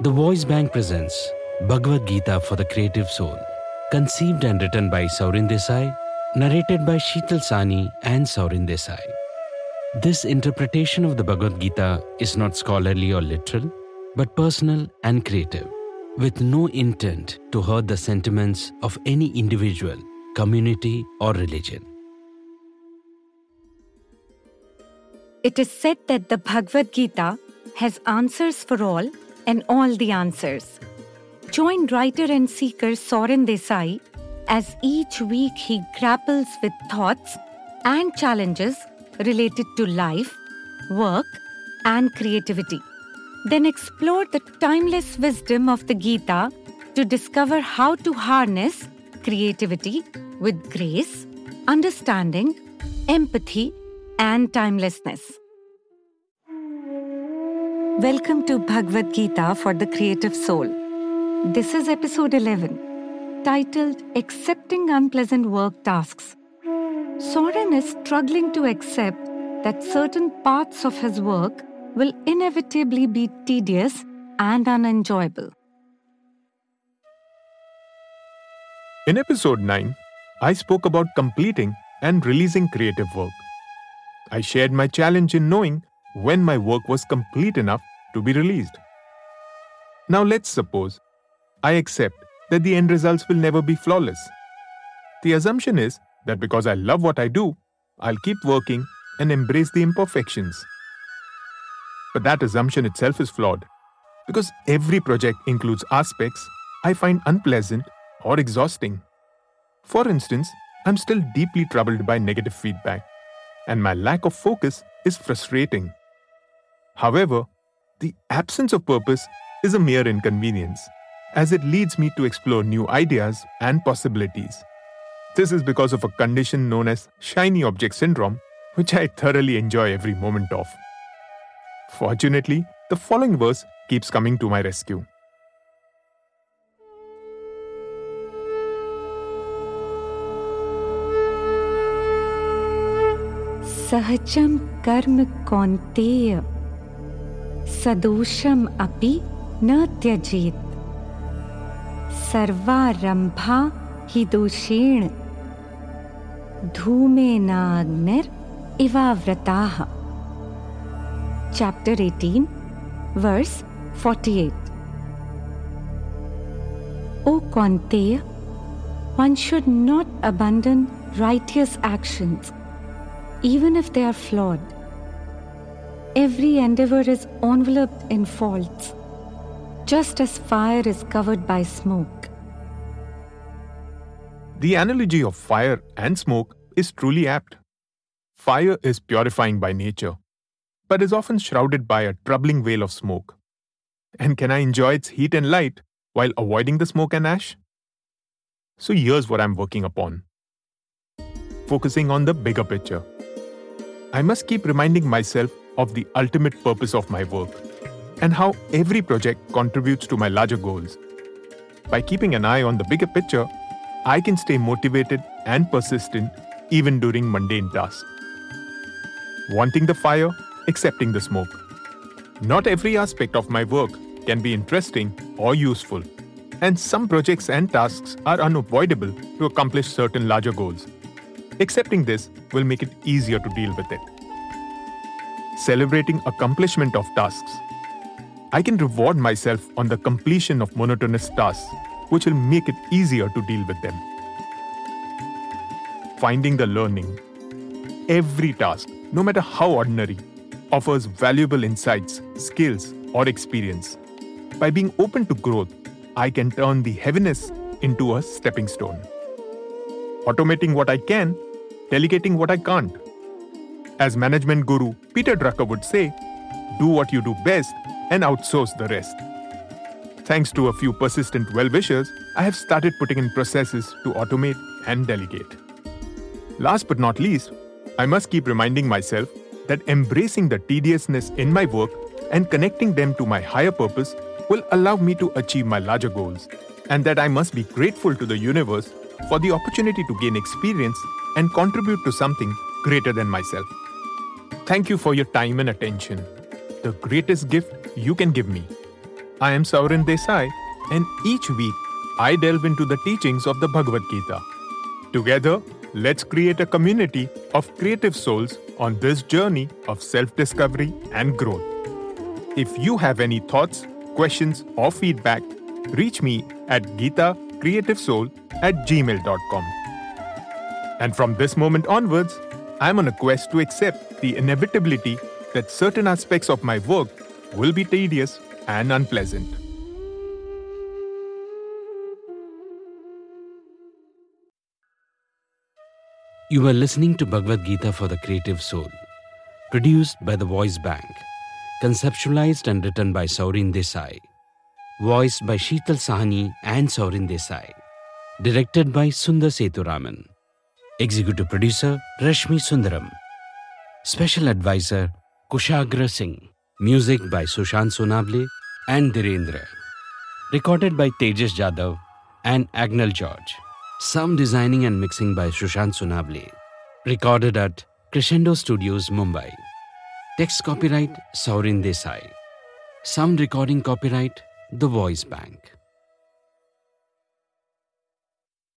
The Voice Bank presents Bhagavad Gita for the Creative Soul, conceived and written by Saurin Desai, narrated by Sheetal Sawhney and Saurin Desai. This interpretation of the Bhagavad Gita is not scholarly or literal, but personal and creative, with no intent to hurt the sentiments of any individual, community, or religion. It is said that the Bhagavad Gita has answers for all and all the answers. Join writer and seeker Saurin Desai as each week he grapples with thoughts and challenges related to life, work, and creativity. Then explore the timeless wisdom of the Gita to discover how to harness creativity with grace, understanding, empathy, and timelessness. Welcome to Bhagavad Gita for the Creative Soul. This is episode 11, titled Accepting Unpleasant Work Tasks. Saurin is struggling to accept that certain parts of his work will inevitably be tedious and unenjoyable. In episode 9, I spoke about completing and releasing creative work. I shared my challenge in knowing when my work was complete enough to be released. Now let's suppose I accept that the end results will never be flawless. The assumption is that because I love what I do, I'll keep working and embrace the imperfections. But that assumption itself is flawed because every project includes aspects I find unpleasant or exhausting. For instance, I'm still deeply troubled by negative feedback, and my lack of focus is frustrating. However, the absence of purpose is a mere inconvenience, as it leads me to explore new ideas and possibilities. This is because of a condition known as shiny object syndrome, which I thoroughly enjoy every moment of. Fortunately, the following verse keeps coming to my rescue. सहजं कर्म कौन्तेय सदोषम अपि न त्यजेत। सर्वारंभा ही दोषेण। धूमे इवाव्रता chapter 18 verse 48 O Kaunte one should not abandon righteous actions even if they are flawed Every endeavor is enveloped in faults, just as fire is covered by smoke. The analogy of fire and smoke is truly apt. Fire is purifying by nature, but is often shrouded by a troubling veil of smoke. And can I enjoy its heat and light while avoiding the smoke and ash? So here's what I'm working upon focusing on the bigger picture. I must keep reminding myself of the ultimate purpose of my work and how every project contributes to my larger goals. By keeping an eye on the bigger picture, I can stay motivated and persistent even during mundane tasks. Wanting the fire, accepting the smoke. Not every aspect of my work can be interesting or useful, and some projects and tasks are unavoidable to accomplish certain larger goals. Accepting this will make it easier to deal with it. Celebrating accomplishment of tasks. I can reward myself on the completion of monotonous tasks, which will make it easier to deal with them. Finding the learning. Every task, no matter how ordinary, offers valuable insights, skills, or experience. By being open to growth, I can turn the heaviness into a stepping stone. Automating what I can, delegating what I can't. As management guru Peter Drucker would say, do what you do best and outsource the rest. Thanks to a few persistent well wishers, I have started putting in processes to automate and delegate. Last but not least, I must keep reminding myself that embracing the tediousness in my work and connecting them to my higher purpose will allow me to achieve my larger goals, and that I must be grateful to the universe for the opportunity to gain experience and contribute to something greater than myself. Thank you for your time and attention, the greatest gift you can give me. I am Saurin Desai, and each week I delve into the teachings of the Bhagavad Gita. Together, let's create a community of creative souls on this journey of self discovery and growth. If you have any thoughts, questions, or feedback, reach me at gitacreativesoul at gmail.com. And from this moment onwards, I'm on a quest to accept the inevitability that certain aspects of my work will be tedious and unpleasant. You are listening to Bhagavad Gita for the Creative Soul, produced by the Voice Bank, conceptualized and written by Saurin Desai, voiced by Sheetal Sawhney and Saurin Desai, directed by Sundar Sethuraman, executive producer Rashmi Sundaram, special advisor Kushagra Singh, music by Sushant Sonawale and Dhirendra, recorded by Tejas Jadhav and Agnel George. Sound designing and mixing by Sushant Sonawale. Recorded at Crescendo Studios, Mumbai. Text copyright Saurin Desai. Sound recording copyright The Voice Bank.